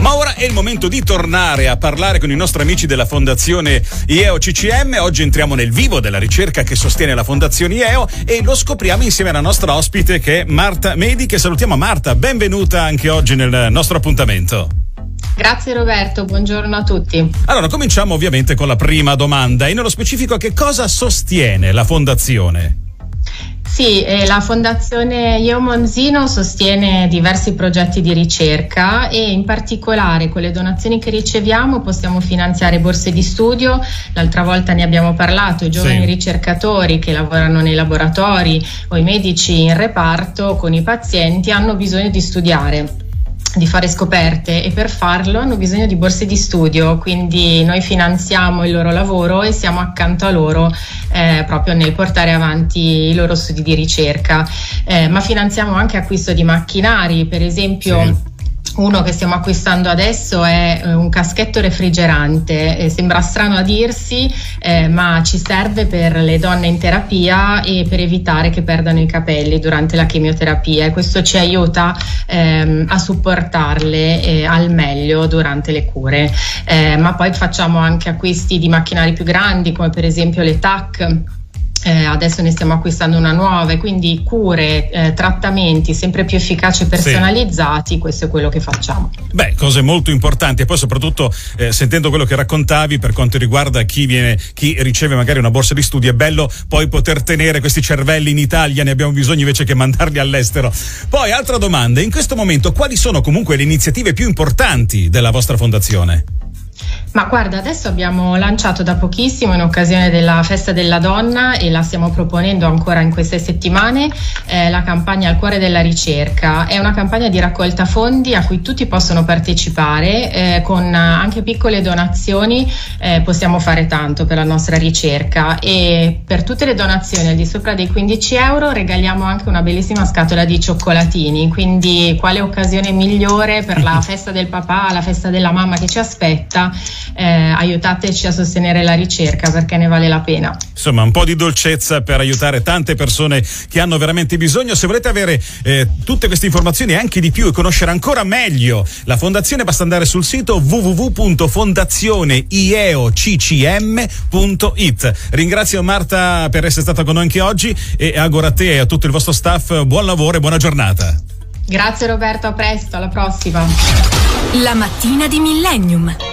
Ma ora è il momento di tornare a parlare con i nostri amici della Fondazione IEO CCM. Oggi entriamo nel vivo della ricerca che sostiene la Fondazione IEO e lo scopriamo insieme alla nostra ospite che è Marta Medi, che salutiamo Marta, benvenuta anche oggi nel nostro appuntamento. Grazie Roberto, buongiorno a tutti. Allora, cominciamo ovviamente con la prima domanda e nello specifico che cosa sostiene la Fondazione? Sì, eh, la Fondazione Io Monzino sostiene diversi progetti di ricerca e in particolare con le donazioni che riceviamo possiamo finanziare borse di studio, l'altra volta ne abbiamo parlato, i giovani sì. ricercatori che lavorano nei laboratori o i medici in reparto con i pazienti hanno bisogno di studiare di fare scoperte e per farlo hanno bisogno di borse di studio, quindi noi finanziamo il loro lavoro e siamo accanto a loro eh, proprio nel portare avanti i loro studi di ricerca, eh, ma finanziamo anche acquisto di macchinari, per esempio. Sì uno che stiamo acquistando adesso è eh, un caschetto refrigerante, eh, sembra strano a dirsi, eh, ma ci serve per le donne in terapia e per evitare che perdano i capelli durante la chemioterapia e questo ci aiuta ehm, a supportarle eh, al meglio durante le cure. Eh, ma poi facciamo anche acquisti di macchinari più grandi come per esempio le TAC eh, adesso ne stiamo acquistando una nuova e quindi cure, eh, trattamenti sempre più efficaci e personalizzati, sì. questo è quello che facciamo. Beh, cose molto importanti e poi soprattutto eh, sentendo quello che raccontavi per quanto riguarda chi, viene, chi riceve magari una borsa di studio, è bello poi poter tenere questi cervelli in Italia, ne abbiamo bisogno invece che mandarli all'estero. Poi altra domanda, in questo momento quali sono comunque le iniziative più importanti della vostra fondazione? Ma guarda, adesso abbiamo lanciato da pochissimo in occasione della festa della donna e la stiamo proponendo ancora in queste settimane eh, la campagna Al cuore della ricerca. È una campagna di raccolta fondi a cui tutti possono partecipare eh, con anche piccole donazioni eh, possiamo fare tanto per la nostra ricerca e per tutte le donazioni al di sopra dei 15 euro regaliamo anche una bellissima scatola di cioccolatini, quindi quale occasione migliore per la festa del papà, la festa della mamma che ci aspetta eh, aiutateci a sostenere la ricerca perché ne vale la pena. Insomma, un po' di dolcezza per aiutare tante persone che hanno veramente bisogno. Se volete avere eh, tutte queste informazioni e anche di più e conoscere ancora meglio la fondazione, basta andare sul sito www.fondazioneieo.ccm.it. Ringrazio Marta per essere stata con noi anche oggi e auguro a te e a tutto il vostro staff buon lavoro e buona giornata. Grazie Roberto, a presto, alla prossima. La mattina di Millennium.